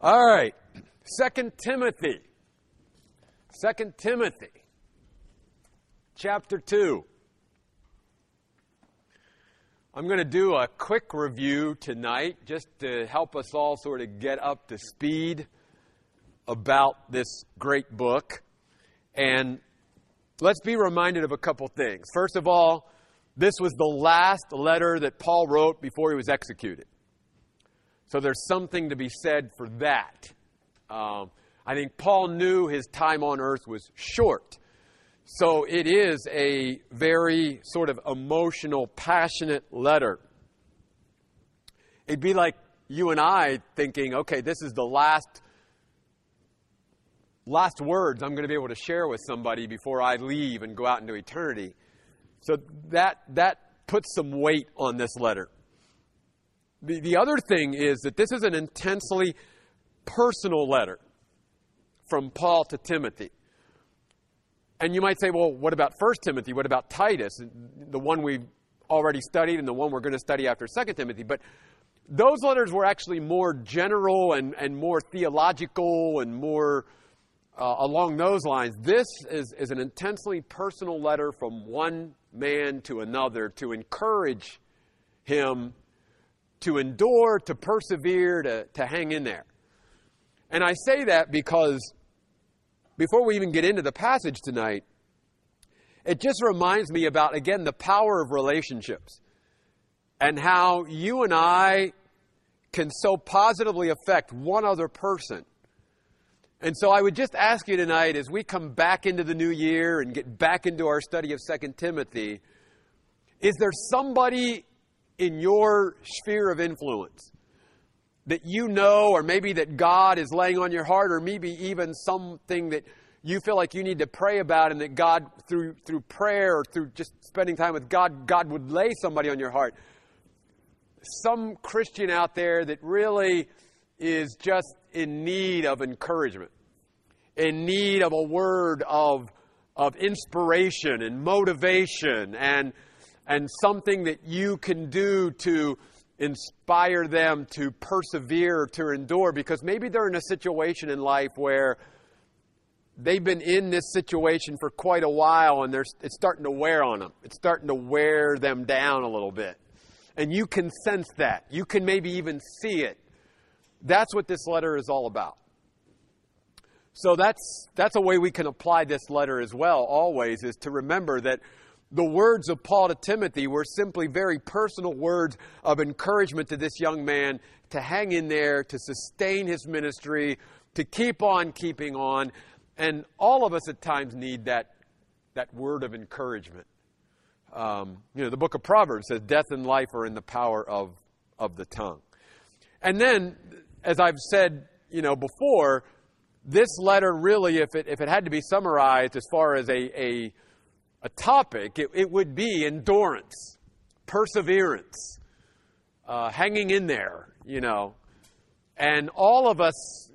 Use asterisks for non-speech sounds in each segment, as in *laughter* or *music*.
All right. Second Timothy. Second Timothy. Chapter 2. I'm going to do a quick review tonight just to help us all sort of get up to speed about this great book. And let's be reminded of a couple things. First of all, this was the last letter that Paul wrote before he was executed. So there's something to be said for that. Um, I think Paul knew his time on earth was short. So it is a very sort of emotional, passionate letter. It'd be like you and I thinking, okay, this is the last last words I'm going to be able to share with somebody before I leave and go out into eternity. So that that puts some weight on this letter. The, the other thing is that this is an intensely personal letter from Paul to Timothy. And you might say, well, what about 1 Timothy? What about Titus? The one we've already studied and the one we're going to study after 2 Timothy. But those letters were actually more general and, and more theological and more uh, along those lines. This is, is an intensely personal letter from one man to another to encourage him to endure, to persevere, to, to hang in there. And I say that because before we even get into the passage tonight, it just reminds me about, again, the power of relationships and how you and I can so positively affect one other person. And so I would just ask you tonight, as we come back into the new year and get back into our study of 2 Timothy, is there somebody in your sphere of influence that you know, or maybe that God is laying on your heart, or maybe even something that you feel like you need to pray about, and that God, through, through prayer or through just spending time with God, God would lay somebody on your heart. Some Christian out there that really is just in need of encouragement, in need of a word of, of inspiration and motivation and and something that you can do to inspire them to persevere, to endure, because maybe they're in a situation in life where they've been in this situation for quite a while and it's starting to wear on them. It's starting to wear them down a little bit. And you can sense that. You can maybe even see it. That's what this letter is all about. So that's, that's a way we can apply this letter as well, always, is to remember that the words of Paul to Timothy were simply very personal words of encouragement to this young man to hang in there, to sustain his ministry, to keep on keeping on. And all of us at times need that, that word of encouragement. Um, you know, the book of Proverbs says, Death and life are in the power of, of the tongue. And then, as I've said, you know, before, this letter really, if it, if it had to be summarized as far as a, a a topic, it, it would be endurance, perseverance, uh, hanging in there, you know. And all of us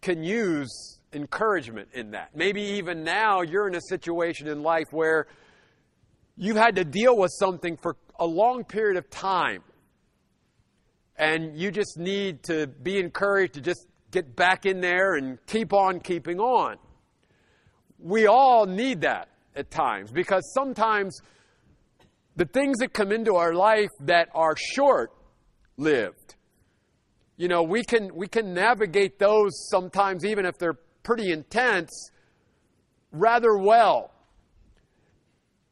can use encouragement in that. Maybe even now you're in a situation in life where you've had to deal with something for a long period of time. And you just need to be encouraged to just get back in there and keep on keeping on. We all need that at times because sometimes the things that come into our life that are short lived, you know, we can, we can navigate those sometimes, even if they're pretty intense, rather well.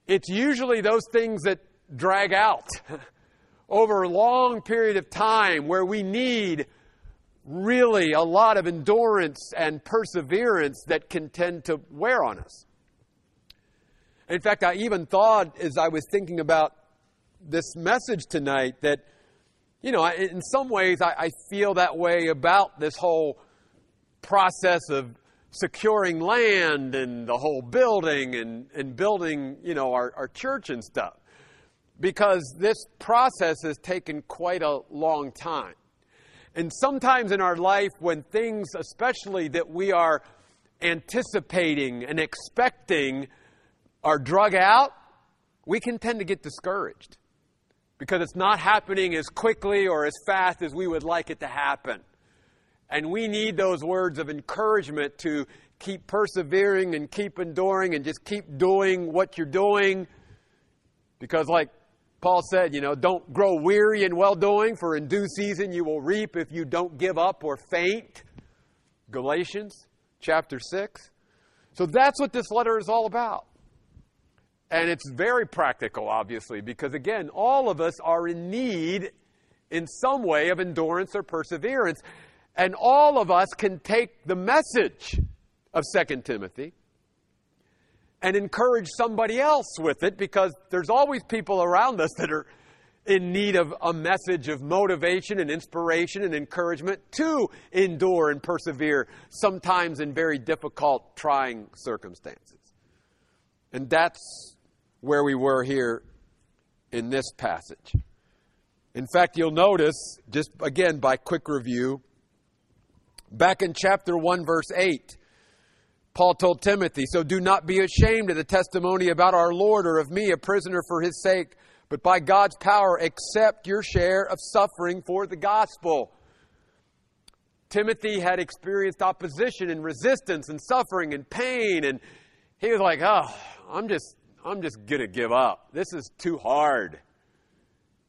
It's usually those things that drag out *laughs* over a long period of time where we need really a lot of endurance and perseverance that can tend to wear on us. In fact, I even thought as I was thinking about this message tonight that, you know, in some ways I, I feel that way about this whole process of securing land and the whole building and, and building, you know, our, our church and stuff. Because this process has taken quite a long time. And sometimes in our life, when things, especially that we are anticipating and expecting, are drug out, we can tend to get discouraged because it's not happening as quickly or as fast as we would like it to happen. And we need those words of encouragement to keep persevering and keep enduring and just keep doing what you're doing. Because, like Paul said, you know, don't grow weary in well doing, for in due season you will reap if you don't give up or faint. Galatians chapter 6. So that's what this letter is all about. And it's very practical, obviously, because again, all of us are in need in some way of endurance or perseverance. And all of us can take the message of 2 Timothy and encourage somebody else with it because there's always people around us that are in need of a message of motivation and inspiration and encouragement to endure and persevere, sometimes in very difficult, trying circumstances. And that's where we were here in this passage. In fact, you'll notice, just again by quick review, back in chapter 1, verse 8, Paul told Timothy, So do not be ashamed of the testimony about our Lord or of me, a prisoner for his sake, but by God's power, accept your share of suffering for the gospel. Timothy had experienced opposition and resistance and suffering and pain, and he was like, Oh, I'm just I'm just going to give up. This is too hard.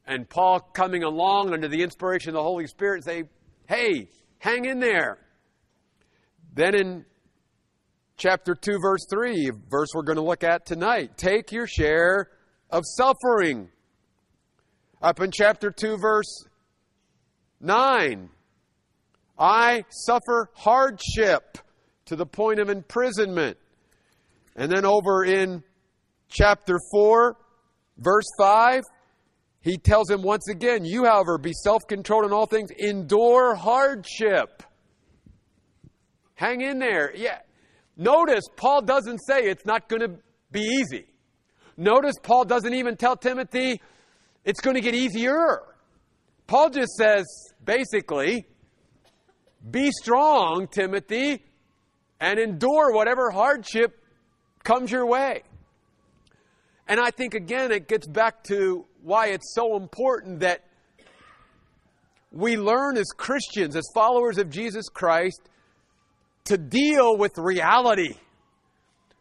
And Paul coming along under the inspiration of the Holy Spirit say, hey, hang in there. Then in chapter 2, verse 3, verse we're going to look at tonight, take your share of suffering. Up in chapter 2, verse 9, I suffer hardship to the point of imprisonment. And then over in chapter 4, verse 5, he tells him once again, You, however, be self controlled in all things, endure hardship. Hang in there. Yeah. Notice, Paul doesn't say it's not going to be easy. Notice, Paul doesn't even tell Timothy it's going to get easier. Paul just says, basically, be strong, Timothy, and endure whatever hardship comes your way. And I think, again, it gets back to why it's so important that we learn as Christians, as followers of Jesus Christ, to deal with reality.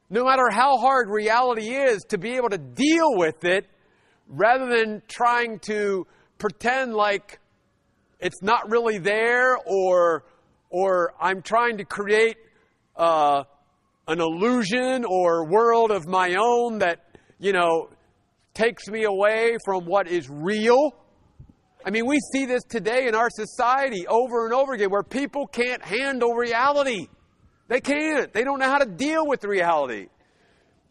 No matter how hard reality is, to be able to deal with it rather than trying to pretend like it's not really there or, or I'm trying to create uh, an illusion or world of my own that you know, takes me away from what is real. I mean, we see this today in our society over and over again where people can't handle reality. They can't. They don't know how to deal with reality.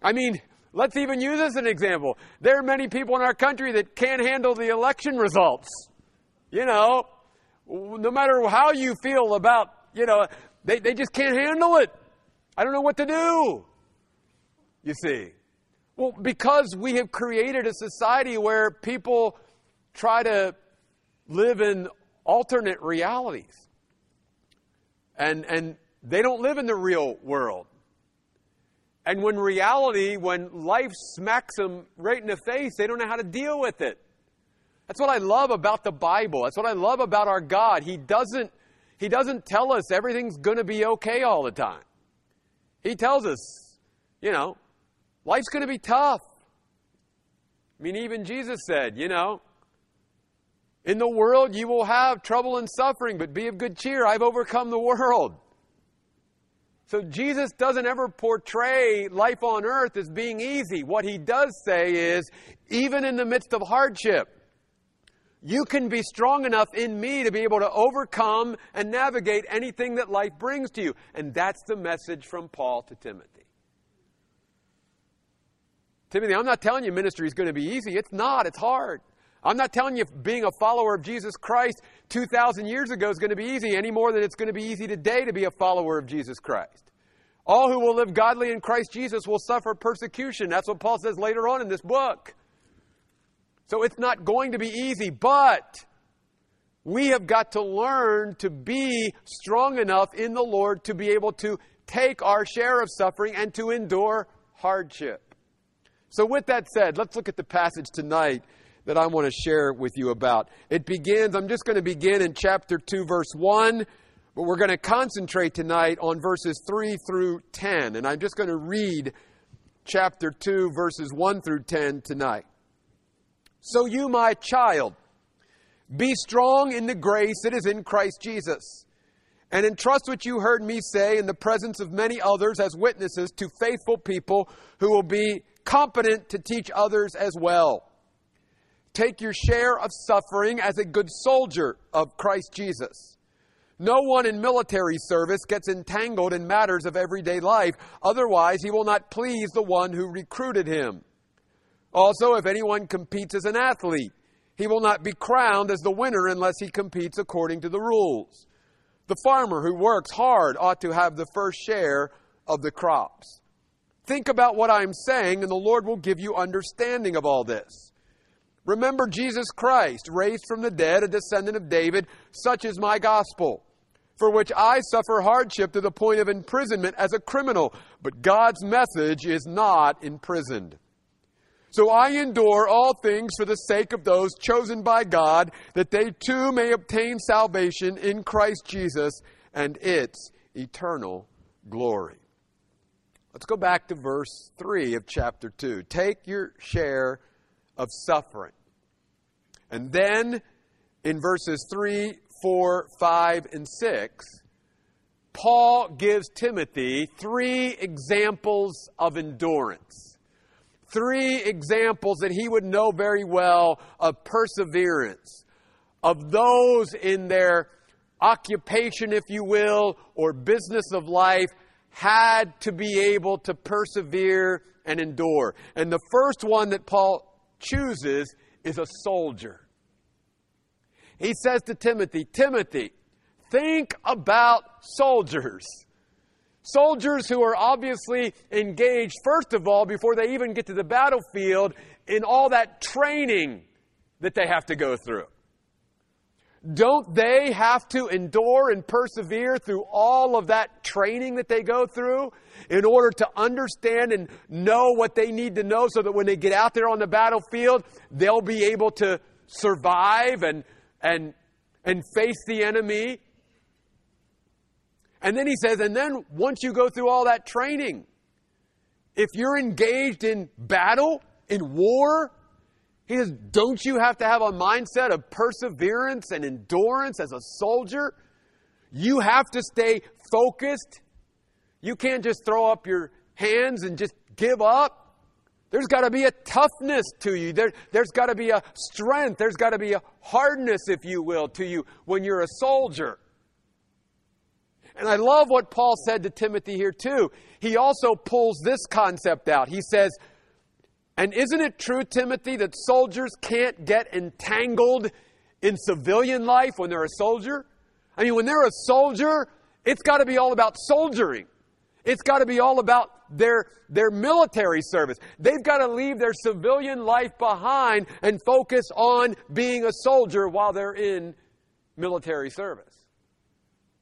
I mean, let's even use this as an example. There are many people in our country that can't handle the election results. You know, no matter how you feel about, you know, they, they just can't handle it. I don't know what to do. You see. Well, because we have created a society where people try to live in alternate realities. And, and they don't live in the real world. And when reality, when life smacks them right in the face, they don't know how to deal with it. That's what I love about the Bible. That's what I love about our God. He doesn't, he doesn't tell us everything's going to be okay all the time. He tells us, you know, Life's going to be tough. I mean, even Jesus said, you know, in the world you will have trouble and suffering, but be of good cheer. I've overcome the world. So Jesus doesn't ever portray life on earth as being easy. What he does say is, even in the midst of hardship, you can be strong enough in me to be able to overcome and navigate anything that life brings to you. And that's the message from Paul to Timothy. Timothy, I'm not telling you ministry is going to be easy. It's not, it's hard. I'm not telling you being a follower of Jesus Christ 2,000 years ago is going to be easy any more than it's going to be easy today to be a follower of Jesus Christ. All who will live godly in Christ Jesus will suffer persecution. That's what Paul says later on in this book. So it's not going to be easy, but we have got to learn to be strong enough in the Lord to be able to take our share of suffering and to endure hardship. So, with that said, let's look at the passage tonight that I want to share with you about. It begins, I'm just going to begin in chapter 2, verse 1, But we're going to concentrate tonight on verses 3 through 10. And I'm just going to read chapter 2, verses 1 through 10 tonight. So you, my child, be strong in the grace that is in Christ Jesus. And entrust what you heard me say in the presence of many others as witnesses to faithful people who will be competent to teach others as well. Take your share of suffering as a good soldier of Christ Jesus. No one in military service gets entangled in matters of everyday life, otherwise, he will not please the one who recruited him. Also, if anyone competes as an athlete, he will not be crowned as the winner unless he competes according to the rules. The farmer who works hard ought to have the first share of the crops. Think about what I'm saying, and the Lord will give you understanding of all this. Remember Jesus Christ, raised from the dead, a descendant of David, such is my gospel, for which I suffer hardship to the point of imprisonment as a criminal, but God's message is not imprisoned. So I endure all things for the sake of those chosen by God, that they too may obtain salvation in Christ Jesus and its eternal glory. Let's go back to verse 3 of chapter 2. Take your share of suffering. And then in verses 3, 4, 5, and 6, Paul gives Timothy three examples of endurance. Three examples that he would know very well of perseverance, of those in their occupation, if you will, or business of life had to be able to persevere and endure. And the first one that Paul chooses is a soldier. He says to Timothy, Timothy, think about soldiers. Soldiers who are obviously engaged, first of all, before they even get to the battlefield, in all that training that they have to go through. Don't they have to endure and persevere through all of that training that they go through in order to understand and know what they need to know so that when they get out there on the battlefield, they'll be able to survive and, and, and face the enemy? And then he says, and then once you go through all that training, if you're engaged in battle, in war, he says, Don't you have to have a mindset of perseverance and endurance as a soldier? You have to stay focused. You can't just throw up your hands and just give up. There's got to be a toughness to you. There, there's got to be a strength. There's got to be a hardness, if you will, to you when you're a soldier. And I love what Paul said to Timothy here, too. He also pulls this concept out. He says, and isn't it true, Timothy, that soldiers can't get entangled in civilian life when they're a soldier? I mean, when they're a soldier, it's got to be all about soldiering. It's got to be all about their, their military service. They've got to leave their civilian life behind and focus on being a soldier while they're in military service.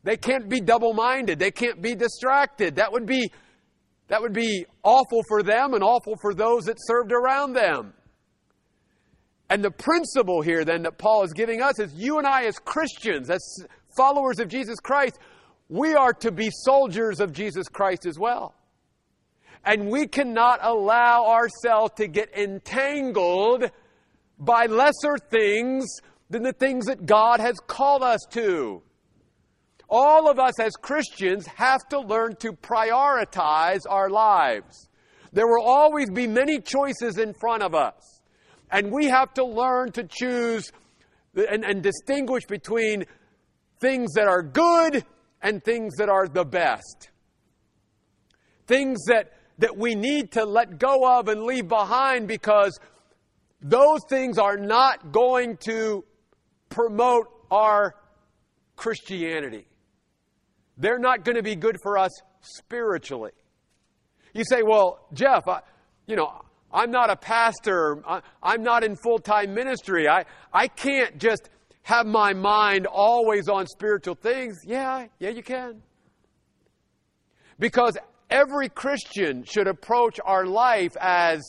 They can't be double minded. They can't be distracted. That would be that would be awful for them and awful for those that served around them. And the principle here, then, that Paul is giving us is you and I, as Christians, as followers of Jesus Christ, we are to be soldiers of Jesus Christ as well. And we cannot allow ourselves to get entangled by lesser things than the things that God has called us to all of us as Christians have to learn to prioritize our lives. There will always be many choices in front of us. And we have to learn to choose and, and distinguish between things that are good and things that are the best. Things that, that we need to let go of and leave behind because those things are not going to promote our Christianity. They're not going to be good for us spiritually. You say, well, Jeff, I, you know, I'm not a pastor. I'm not in full time ministry. I, I can't just have my mind always on spiritual things. Yeah, yeah, you can. Because every Christian should approach our life as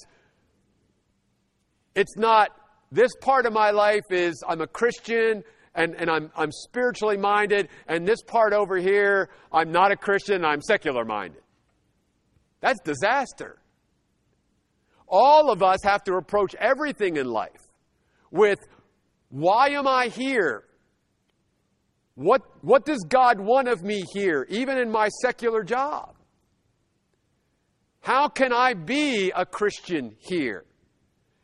it's not this part of my life is I'm a Christian and, and I'm, I'm spiritually minded, and this part over here, I'm not a Christian, I'm secular minded. That's disaster. All of us have to approach everything in life with why am I here? What, what does God want of me here, even in my secular job? How can I be a Christian here?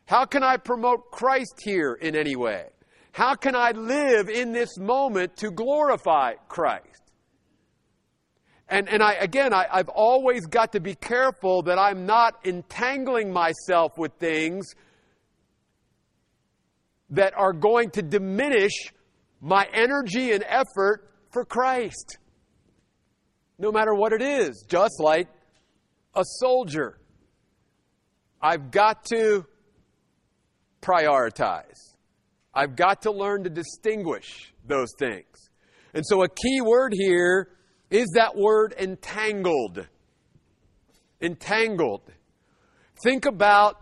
How can I promote Christ here in any way? How can I live in this moment to glorify Christ? And, and I, again, I, I've always got to be careful that I'm not entangling myself with things that are going to diminish my energy and effort for Christ. No matter what it is, just like a soldier. I've got to prioritize. I've got to learn to distinguish those things. And so a key word here is that word entangled. Entangled. Think about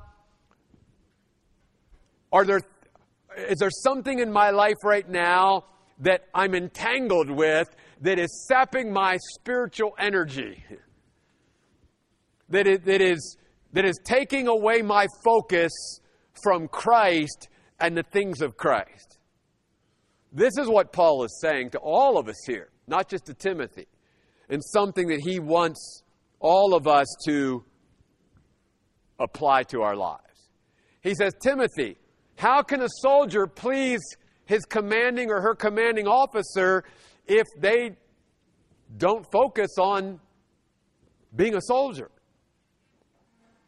are there is there something in my life right now that I'm entangled with that is sapping my spiritual energy? That is, that is, that is taking away my focus from Christ and the things of Christ. This is what Paul is saying to all of us here, not just to Timothy, and something that he wants all of us to apply to our lives. He says, Timothy, how can a soldier please his commanding or her commanding officer if they don't focus on being a soldier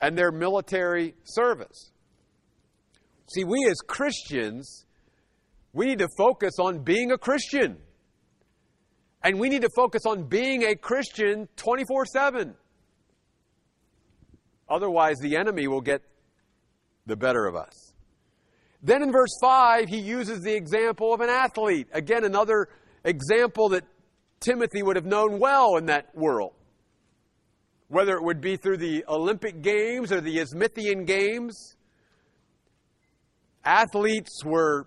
and their military service? See, we as Christians, we need to focus on being a Christian. And we need to focus on being a Christian 24 7. Otherwise, the enemy will get the better of us. Then in verse 5, he uses the example of an athlete. Again, another example that Timothy would have known well in that world. Whether it would be through the Olympic Games or the Isthmian Games, athletes were,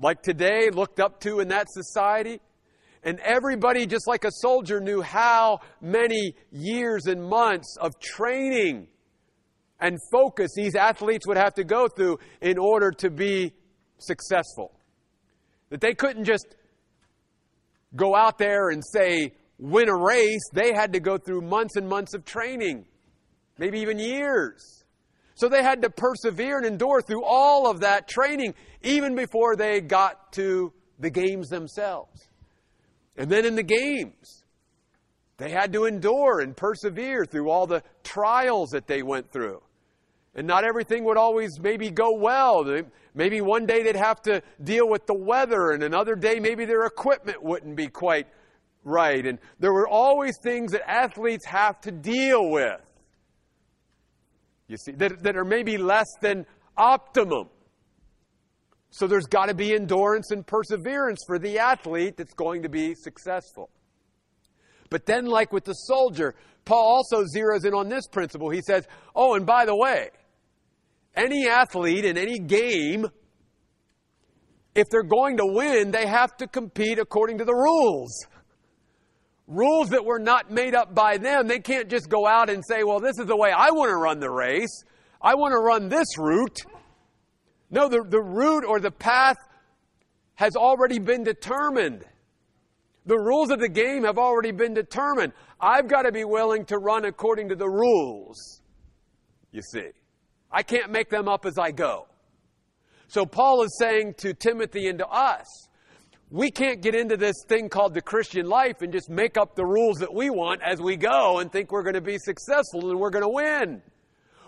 like today, looked up to in that society. And everybody, just like a soldier, knew how many years and months of training and focus these athletes would have to go through in order to be successful. That they couldn't just go out there and say, win a race. They had to go through months and months of training, maybe even years. So they had to persevere and endure through all of that training even before they got to the games themselves. And then in the games, they had to endure and persevere through all the trials that they went through. And not everything would always maybe go well. Maybe one day they'd have to deal with the weather, and another day maybe their equipment wouldn't be quite right. And there were always things that athletes have to deal with you see, that, that are maybe less than optimum. So there's got to be endurance and perseverance for the athlete that's going to be successful. But then, like with the soldier, Paul also zeroes in on this principle. He says, Oh, and by the way, any athlete in any game, if they're going to win, they have to compete according to the rules rules that were not made up by them. They can't just go out and say, well, this is the way I want to run the race. I want to run this route. No, the, the route or the path has already been determined. The rules of the game have already been determined. I've got to be willing to run according to the rules, you see. I can't make them up as I go. So Paul is saying to Timothy and to us, we can't get into this thing called the Christian life and just make up the rules that we want as we go and think we're going to be successful and we're going to win.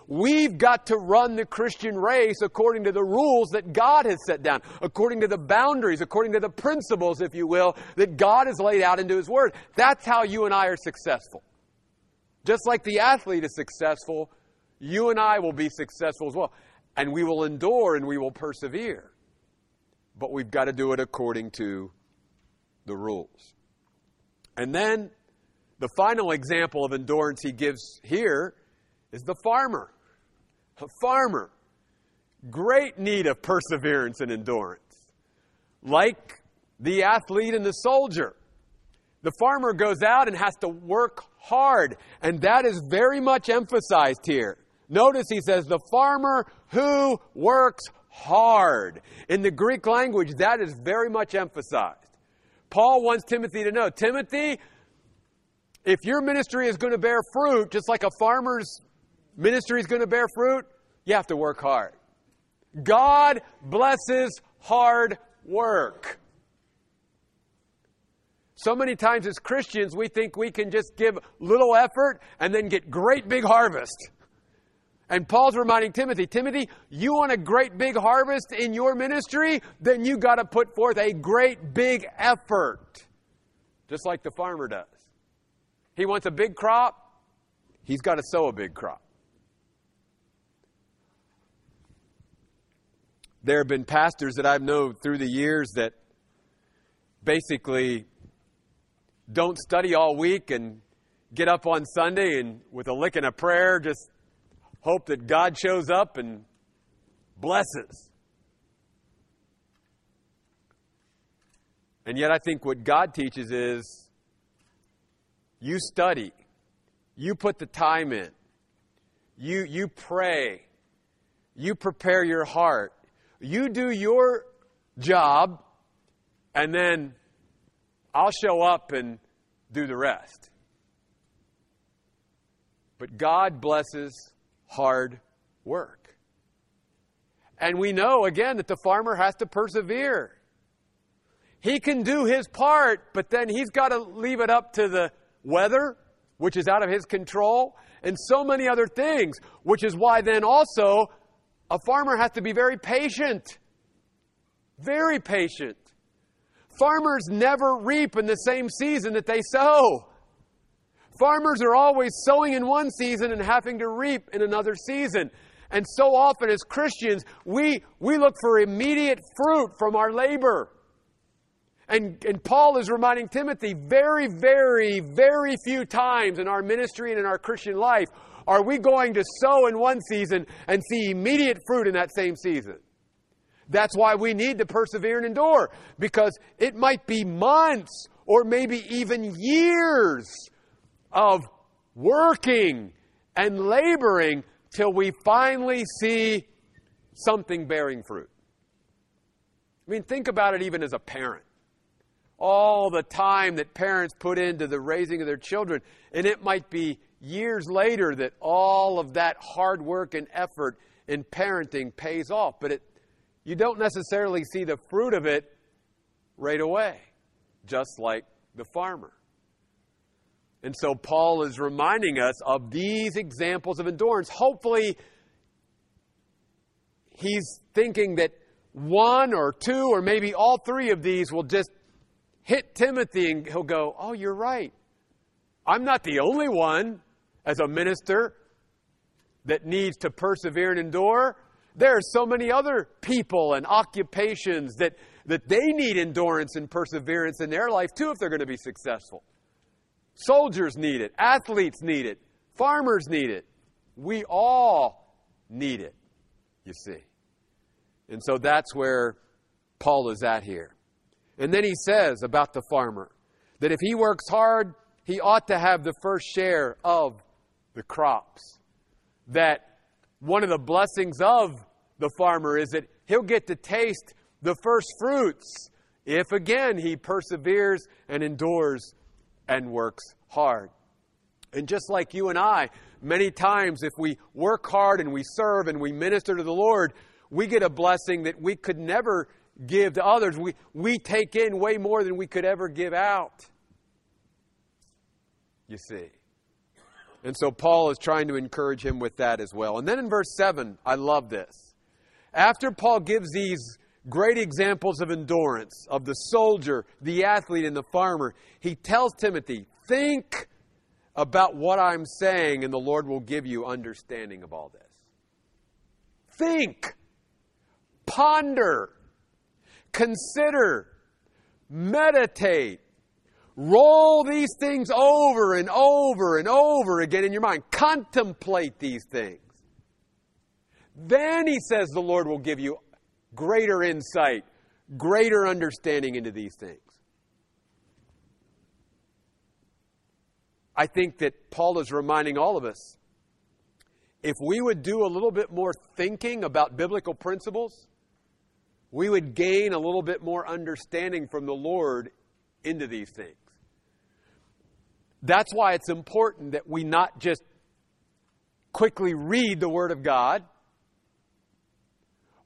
We've got to run the Christian race according to the rules that God has set down, according to the boundaries, according to the principles, if you will, that God has laid out into His Word. That's how you and I are successful. Just like the athlete is successful, you and I will be successful as well. And we will endure and we will persevere but we've got to do it according to the rules. And then the final example of endurance he gives here is the farmer. A farmer, great need of perseverance and endurance. like the athlete and the soldier. The farmer goes out and has to work hard, and that is very much emphasized here. Notice he says, the farmer who works hard. In the Greek language, that is very much emphasized. Paul wants Timothy to know Timothy, if your ministry is going to bear fruit, just like a farmer's ministry is going to bear fruit, you have to work hard. God blesses hard work. So many times as Christians, we think we can just give little effort and then get great big harvest. And Paul's reminding Timothy, Timothy, you want a great big harvest in your ministry? Then you got to put forth a great big effort. Just like the farmer does. He wants a big crop, he's got to sow a big crop. There have been pastors that I've known through the years that basically don't study all week and get up on Sunday and with a lick and a prayer just hope that God shows up and blesses. And yet, I think what God teaches is you study, you put the time in, you, you pray, you prepare your heart, you do your job, and then I'll show up and do the rest. But God blesses hard work. And we know, again, that the farmer has to persevere. He can do his part, but then he's got to leave it up to the weather, which is out of his control, and so many other things, which is why then also a farmer has to be very patient. Very patient. Farmers never reap in the same season that they sow. Farmers are always sowing in one season and having to reap in another season. And so often as Christians, we, we look for immediate fruit from our labor. And, and Paul is reminding Timothy very, very, very few times in our ministry and in our Christian life are we going to sow in one season and see immediate fruit in that same season. That's why we need to persevere and endure, because it might be months or maybe even years of working and laboring till we finally see something bearing fruit. I mean, think about it even as a parent. All the time that parents put into the raising of their children, and it might be years later that all of that hard work and effort in parenting pays off, but it, you don't necessarily see the fruit of it right away, just like the farmer. And so Paul is reminding us of these examples of endurance. Hopefully, he's thinking that one or two or maybe all three of these will just hit Timothy and he'll go, Oh, you're right. I'm not the only one as a minister that needs to persevere and endure. There are so many other people and occupations that, that they need endurance and perseverance in their life too if they're going to be successful. Soldiers need it. Athletes need it. Farmers need it. We all need it, you see. And so that's where Paul is at here. And then he says about the farmer that if he works hard, he ought to have the first share of the crops. That one of the blessings of the farmer is that he'll get to taste the first fruits if again he perseveres and endures and works hard. And just like you and I, many times if we work hard and we serve and we minister to the Lord, we get a blessing that we could never give to others. We, we take in way more than we could ever give out. You see. And so Paul is trying to encourage him with that as well. And then in verse 7, I love this. After Paul gives these great examples of endurance of the soldier, the athlete, and the farmer, he tells Timothy, Think about what I'm saying, and the Lord will give you understanding of all this. Think, ponder, consider, meditate. Roll these things over and over and over again in your mind. Contemplate these things. Then he says the Lord will give you greater insight, greater understanding into these things. I think that Paul is reminding all of us if we would do a little bit more thinking about biblical principles, we would gain a little bit more understanding from the Lord into these things. That's why it's important that we not just quickly read the Word of God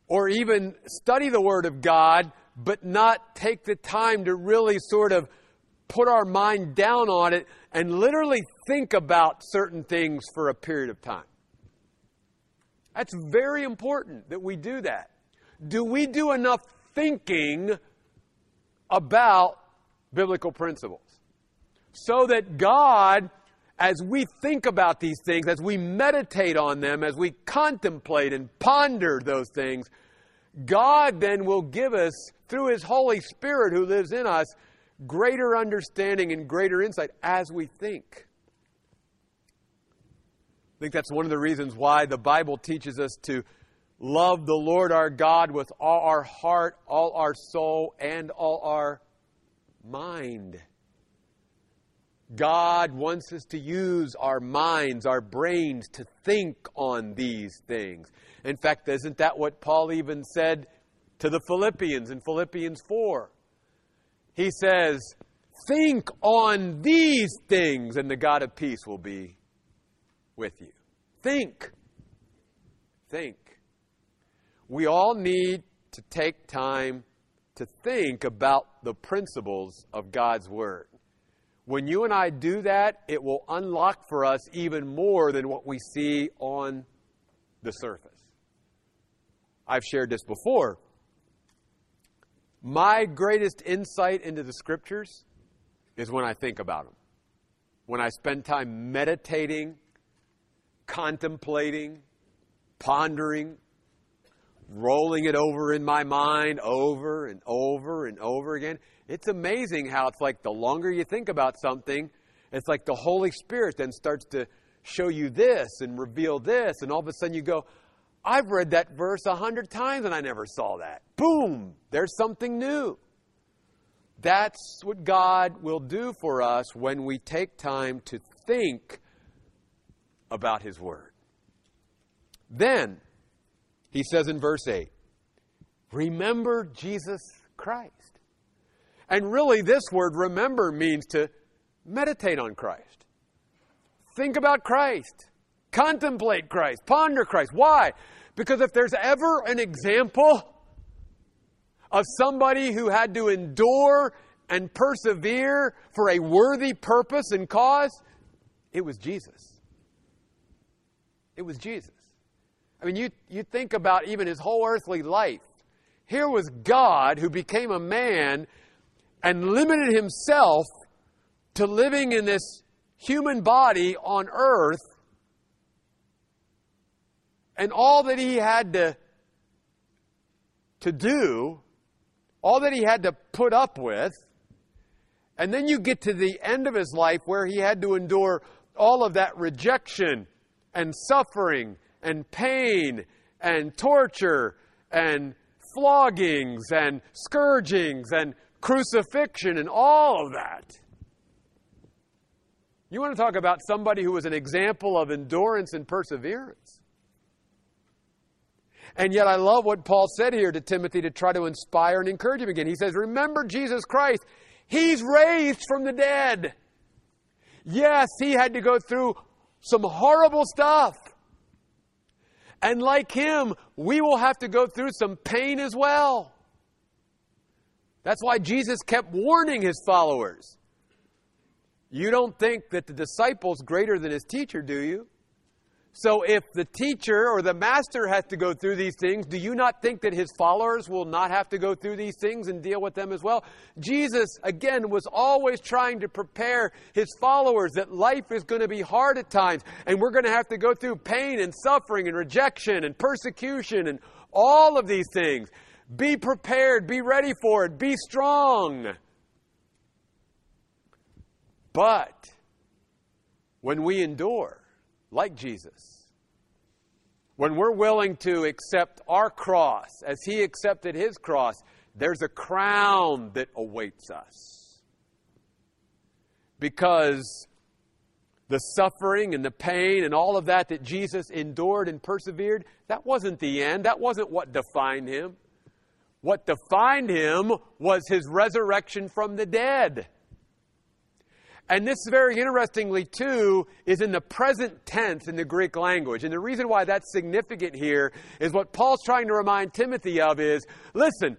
or even study the Word of God, but not take the time to really sort of put our mind down on it and literally think about certain things for a period of time. That's very important that we do that. Do we do enough thinking about biblical principles? So that God, as we think about these things, as we meditate on them, as we contemplate and ponder those things, God then will give us, through His Holy Spirit who lives in us, greater understanding and greater insight as we think. I think that's one of the reasons why the Bible teaches us to love the Lord our God with all our heart, all our soul, and all our mind. God wants us to use our minds, our brains, to think on these things. In fact, isn't that what Paul even said to the Philippians in Philippians 4? He says, Think on these things, and the God of peace will be with you. Think. Think. We all need to take time to think about the principles of God's Word. When you and I do that, it will unlock for us even more than what we see on the surface. I've shared this before. My greatest insight into the scriptures is when I think about them. When I spend time meditating, contemplating, pondering, rolling it over in my mind over and over and over again. It's amazing how it's like the longer you think about something, it's like the Holy Spirit then starts to show you this and reveal this, and all of a sudden you go, I've read that verse a hundred times and I never saw that. Boom! There's something new. That's what God will do for us when we take time to think about His Word. Then, he says in verse 8, Remember Jesus Christ. And really, this word remember means to meditate on Christ. Think about Christ. Contemplate Christ. Ponder Christ. Why? Because if there's ever an example of somebody who had to endure and persevere for a worthy purpose and cause, it was Jesus. It was Jesus. I mean, you, you think about even his whole earthly life. Here was God who became a man and limited himself to living in this human body on earth. And all that he had to, to do, all that he had to put up with, and then you get to the end of his life where he had to endure all of that rejection and suffering and pain and torture and floggings and scourgings and crucifixion and all of that. You want to talk about somebody who was an example of endurance and perseverance. And yet, I love what Paul said here to Timothy to try to inspire and encourage him again. He says, Remember Jesus Christ. He's raised from the dead. Yes, he had to go through some horrible stuff. And like him, we will have to go through some pain as well. That's why Jesus kept warning his followers. You don't think that the disciple's greater than his teacher, do you? So if the teacher or the master has to go through these things, do you not think that his followers will not have to go through these things and deal with them as well? Jesus, again, was always trying to prepare his followers that life is going to be hard at times and we're going to have to go through pain and suffering and rejection and persecution and all of these things. Be prepared, be ready for it, be strong. But when we endure, like Jesus. When we're willing to accept our cross as He accepted His cross, there's a crown that awaits us. Because the suffering and the pain and all of that that Jesus endured and persevered, that wasn't the end. That wasn't what defined him. What defined him was his resurrection from the dead. And this, very interestingly, too, is in the present tense in the Greek language. And the reason why that's significant here is what Paul's trying to remind Timothy of is listen,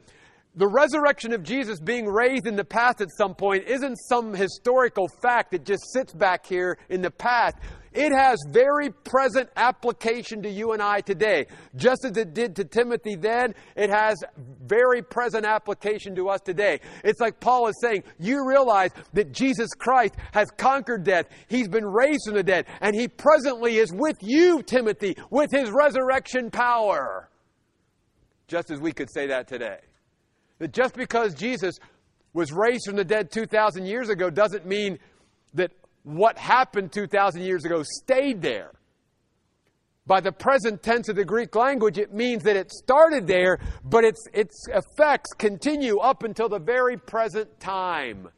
the resurrection of Jesus being raised in the past at some point isn't some historical fact that just sits back here in the past. It has very present application to you and I today. Just as it did to Timothy then, it has very present application to us today. It's like Paul is saying, you realize that Jesus Christ has conquered death. He's been raised from the dead, and he presently is with you, Timothy, with his resurrection power. Just as we could say that today. That just because Jesus was raised from the dead 2,000 years ago doesn't mean that what happened 2,000 years ago stayed there. By the present tense of the Greek language, it means that it started there, but its, its effects continue up until the very present time.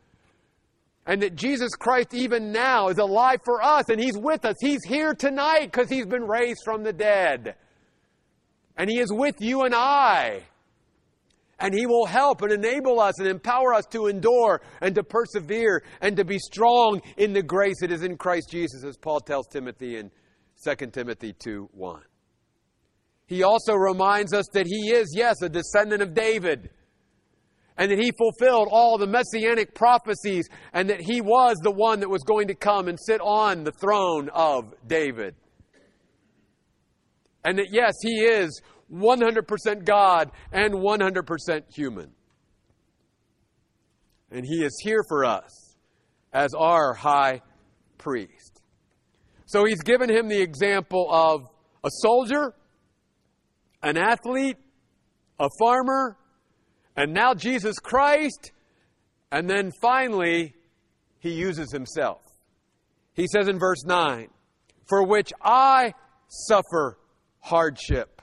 And that Jesus Christ, even now, is alive for us, and He's with us. He's here tonight because He's been raised from the dead. And He is with you and I. And He will help and enable us and empower us to endure and to persevere and to be strong in the grace that is in Christ Jesus, as Paul tells Timothy in 2 Timothy 2 1. He also reminds us that He is, yes, a descendant of David. And that he fulfilled all the messianic prophecies, and that he was the one that was going to come and sit on the throne of David. And that, yes, he is 100% God and 100% human. And he is here for us as our high priest. So he's given him the example of a soldier, an athlete, a farmer, and now Jesus Christ. And then finally, he uses himself. He says in verse 9, For which I suffer hardship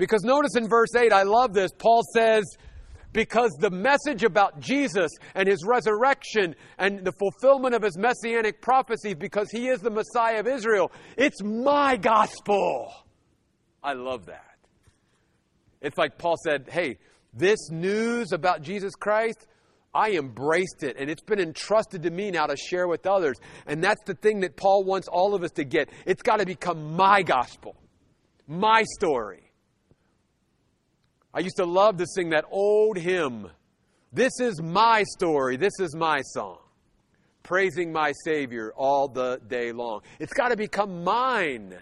because notice in verse 8, I love this. Paul says, because the message about Jesus and his resurrection and the fulfillment of his messianic prophecies, because he is the Messiah of Israel, it's my gospel. I love that. It's like Paul said, hey, this news about Jesus Christ, I embraced it and it's been entrusted to me now to share with others. And that's the thing that Paul wants all of us to get. It's got to become my gospel, my story. I used to love to sing that old hymn. This is my story. This is my song. Praising my Savior all the day long. It's got to become mine.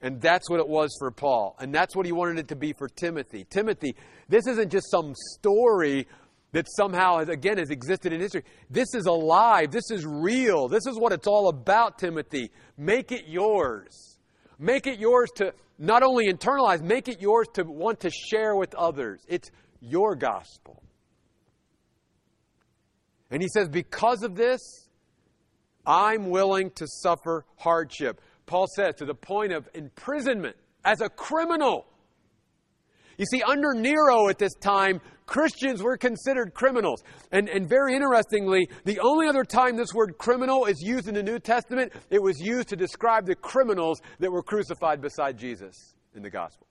And that's what it was for Paul. And that's what he wanted it to be for Timothy. Timothy, this isn't just some story that somehow, has, again, has existed in history. This is alive. This is real. This is what it's all about, Timothy. Make it yours. Make it yours to not only internalize, make it yours to want to share with others. It's your gospel. And he says, because of this, I'm willing to suffer hardship. Paul says, to the point of imprisonment as a criminal. You see, under Nero at this time, Christians were considered criminals. And, and very interestingly, the only other time this word criminal is used in the New Testament, it was used to describe the criminals that were crucified beside Jesus in the Gospels.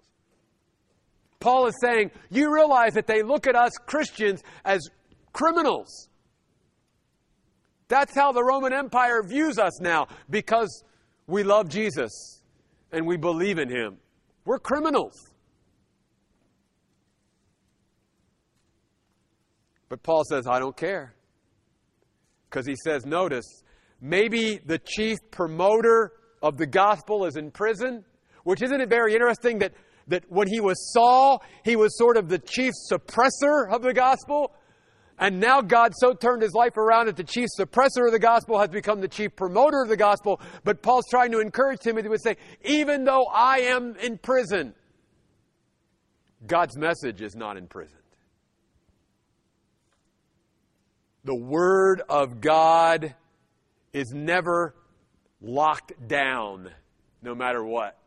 Paul is saying, you realize that they look at us Christians as criminals. That's how the Roman Empire views us now because we love Jesus and we believe in him. We're criminals. But Paul says, I don't care. Because he says, notice, maybe the chief promoter of the gospel is in prison, which isn't it very interesting that, that when he was Saul, he was sort of the chief suppressor of the gospel? And now God so turned his life around that the chief suppressor of the gospel has become the chief promoter of the gospel. But Paul's trying to encourage Timothy to say, even though I am in prison, God's message is not in prison. The Word of God is never locked down, no matter what.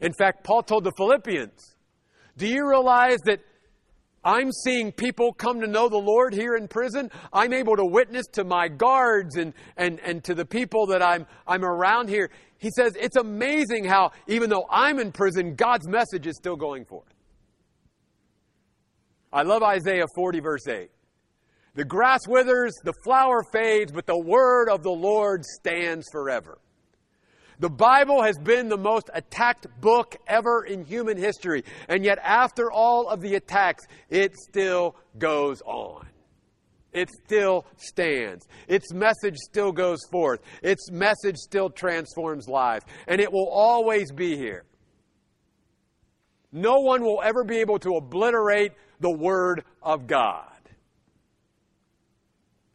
In fact, Paul told the Philippians, Do you realize that I'm seeing people come to know the Lord here in prison. I'm able to witness to my guards and, and, and to the people that I'm, I'm around here. He says, It's amazing how, even though I'm in prison, God's message is still going forth. I love Isaiah 40, verse 8. The grass withers, the flower fades, but the word of the Lord stands forever. The Bible has been the most attacked book ever in human history. And yet, after all of the attacks, it still goes on. It still stands. Its message still goes forth. Its message still transforms lives. And it will always be here. No one will ever be able to obliterate the Word of God.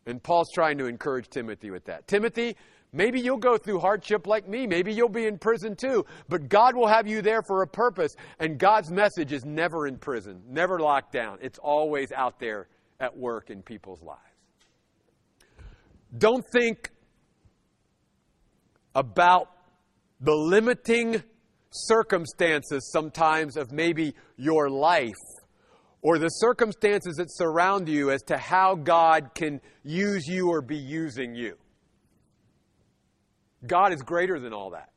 And Paul's trying to encourage Timothy with that. Timothy, Maybe you'll go through hardship like me. Maybe you'll be in prison too. But God will have you there for a purpose. And God's message is never in prison, never locked down. It's always out there at work in people's lives. Don't think about the limiting circumstances sometimes of maybe your life or the circumstances that surround you as to how God can use you or be using you. God is greater than all that.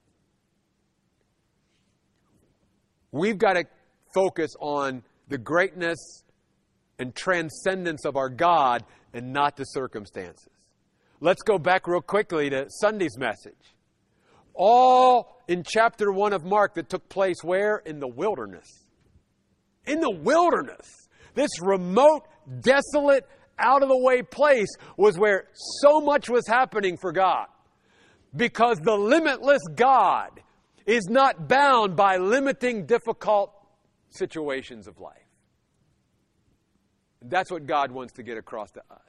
We've got to focus on the greatness and transcendence of our God and not the circumstances. Let's go back real quickly to Sunday's message. All in chapter 1 of Mark that took place where? In the wilderness. In the wilderness. This remote, desolate, out of the way place was where so much was happening for God because the limitless God is not bound by limiting difficult situations of life. That's what God wants to get across to us.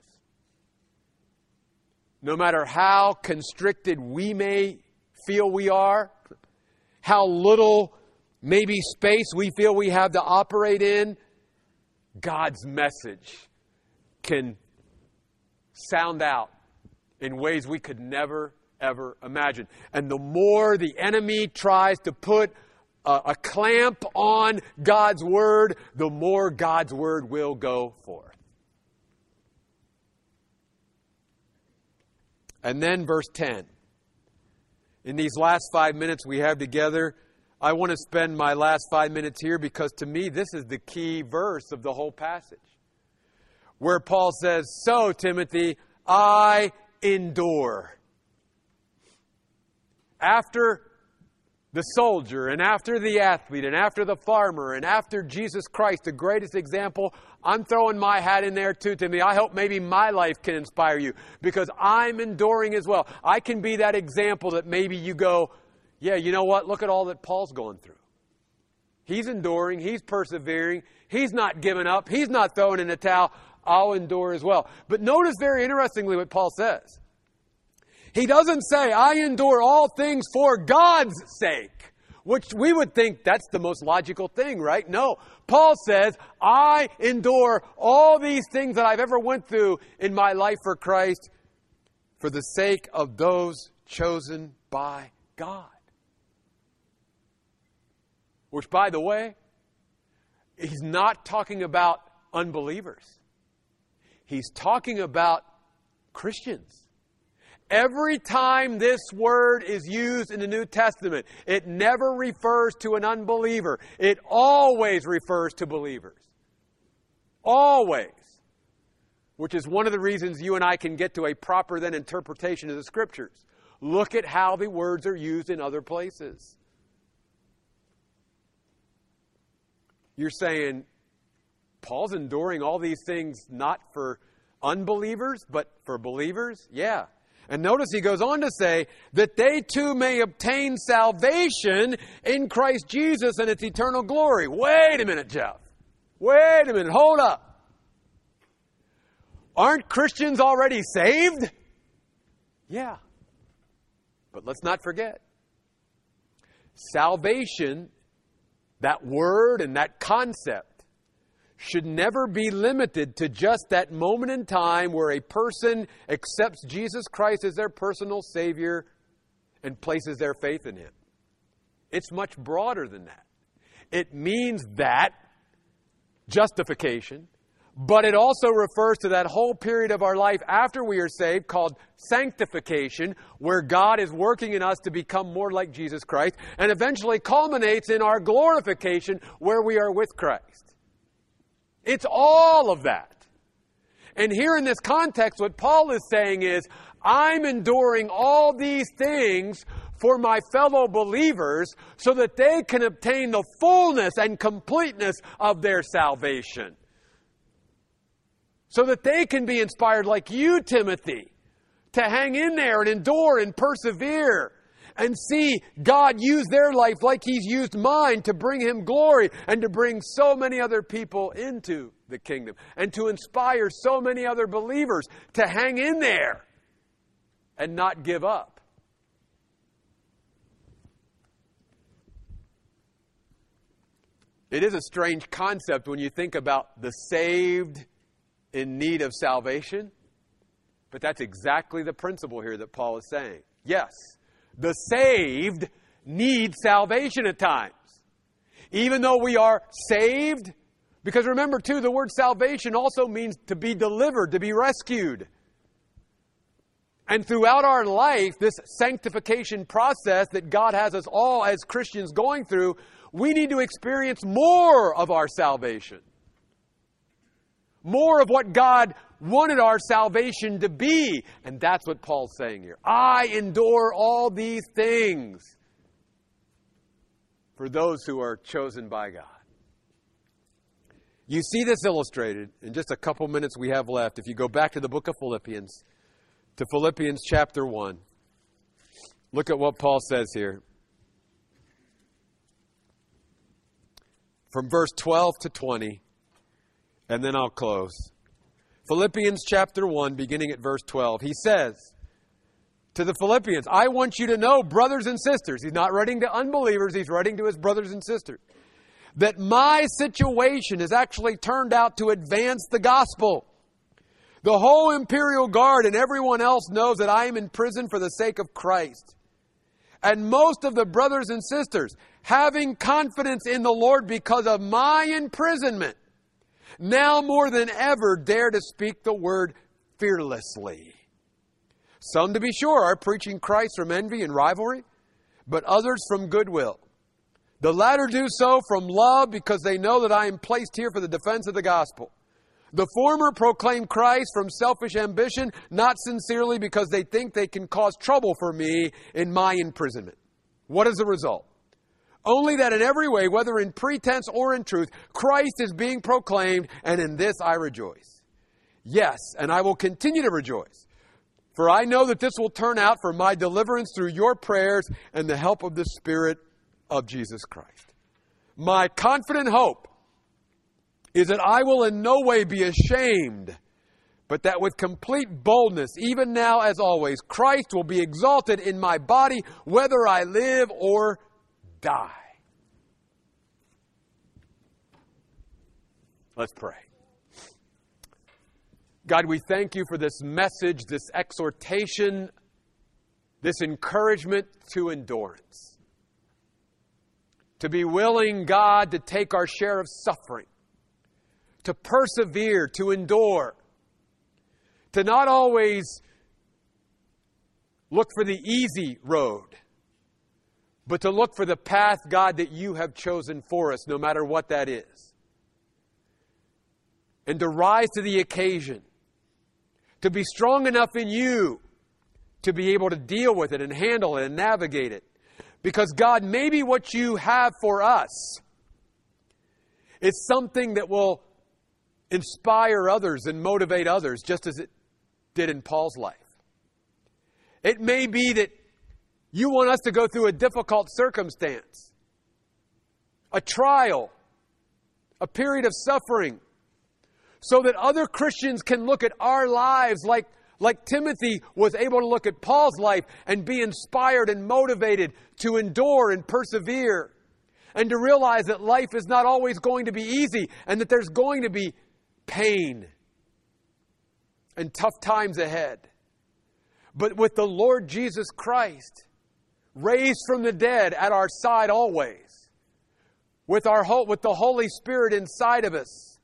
No matter how constricted we may feel we are, how little maybe space we feel we have to operate in, God's message can sound out in ways we could never ever imagine. And the more the enemy tries to put a, a clamp on God's word, the more God's word will go forth. And then verse 10. In these last five minutes we have together, I want to spend my last five minutes here because to me this is the key verse of the whole passage. Where Paul says, So, Timothy, I endure after the soldier and after the athlete and after the farmer and after Jesus Christ, the greatest example, I'm throwing my hat in there too, Timmy. I hope maybe my life can inspire you because I'm enduring as well. I can be that example that maybe you go, yeah, you know what? Look at all that Paul's going through. He's enduring, he's persevering, he's not giving up, he's not throwing in the towel. I'll endure as well. But notice very interestingly what Paul says. He doesn't say, I endure all things for God's sake, which we would think that's the most logical thing, right? No. Paul says, I endure all these things that I've ever went through in my life for Christ for the sake of those chosen by God. Which, by the way, he's not talking about unbelievers. He's talking about Christians. Every time this word is used in the New Testament, it never refers to an unbeliever. It always refers to believers. Always. Which is one of the reasons you and I can get to a proper then interpretation of the scriptures. Look at how the words are used in other places. You're saying, Paul's enduring all these things not for unbelievers, but for believers? Yeah. And notice he goes on to say that they too may obtain salvation in Christ Jesus and its eternal glory. Wait a minute, Jeff. Wait a minute. Hold up. Aren't Christians already saved? Yeah. But let's not forget salvation, that word and that concept, should never be limited to just that moment in time where a person accepts Jesus Christ as their personal Savior and places their faith in Him. It's much broader than that. It means that justification, but it also refers to that whole period of our life after we are saved called sanctification, where God is working in us to become more like Jesus Christ, and eventually culminates in our glorification where we are with Christ. It's all of that. And here in this context, what Paul is saying is, I'm enduring all these things for my fellow believers so that they can obtain the fullness and completeness of their salvation. So that they can be inspired like you, Timothy, to hang in there and endure and persevere and see God use their life like He's used mine to bring Him glory and to bring so many other people into the kingdom and to inspire so many other believers to hang in there and not give up. It is a strange concept when you think about the saved in need of salvation, but that's exactly the principle here that Paul is saying. Yes, the saved need salvation at times. Even though we are saved, because remember, too, the word salvation also means to be delivered, to be rescued. And throughout our life, this sanctification process that God has us all as Christians going through, we need to experience more of our salvation. More of what God wanted our salvation to be. And that's what Paul's saying here. I endure all these things for those who are chosen by God. You see this illustrated in just a couple minutes we have left. If you go back to the book of Philippians, to Philippians chapter 1, look at what Paul says here. From verse 12 to 20, and then I'll close. Philippians chapter 1, beginning at verse 12, he says to the Philippians, I want you to know, brothers and sisters, he's not writing to unbelievers, he's writing to his brothers and sisters, that my situation has actually turned out to advance the gospel. The whole imperial guard and everyone else knows that I am in prison for the sake of Christ. And most of the brothers and sisters, having confidence in the Lord because of my imprisonment, now more than ever dare to speak the word fearlessly. Some, to be sure, are preaching Christ from envy and rivalry, but others from goodwill. The latter do so from love because they know that I am placed here for the defense of the gospel. The former proclaim Christ from selfish ambition, not sincerely because they think they can cause trouble for me in my imprisonment. What is the result? Only that in every way, whether in pretense or in truth, Christ is being proclaimed, and in this I rejoice. Yes, and I will continue to rejoice. For I know that this will turn out for my deliverance through your prayers and the help of the Spirit of Jesus Christ. My confident hope is that I will in no way be ashamed, but that with complete boldness, even now as always, Christ will be exalted in my body, whether I live or die. Let's pray. God, we thank you for this message, this exhortation, this encouragement to endurance. To be willing, God, to take our share of suffering, to persevere, to endure, to not always look for the easy road but to look for the path, God, that you have chosen for us, no matter what that is. And to rise to the occasion, to be strong enough in you to be able to deal with it and handle it and navigate it. Because, God, maybe what you have for us is something that will inspire others and motivate others, just as it did in Paul's life. It may be that you want us to go through a difficult circumstance, a trial, a period of suffering, so that other Christians can look at our lives like, like Timothy was able to look at Paul's life and be inspired and motivated to endure and persevere. And to realize that life is not always going to be easy and that there's going to be pain and tough times ahead. But with the Lord Jesus Christ, raised from the dead at our side always, with, our, hope, with the Holy Spirit inside of us,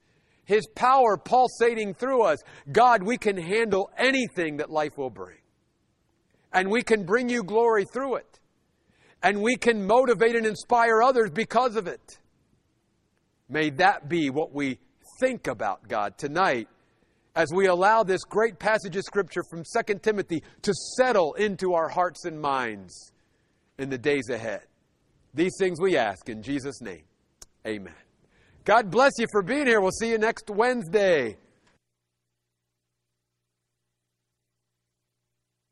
His power pulsating through us. God, we can handle anything that life will bring. And we can bring you glory through it. And we can motivate and inspire others because of it. May that be what we think about, God, tonight as we allow this great passage of Scripture from 2 Timothy to settle into our hearts and minds in the days ahead. These things we ask in Jesus' name. Amen. God bless you for being here. We'll see you next Wednesday.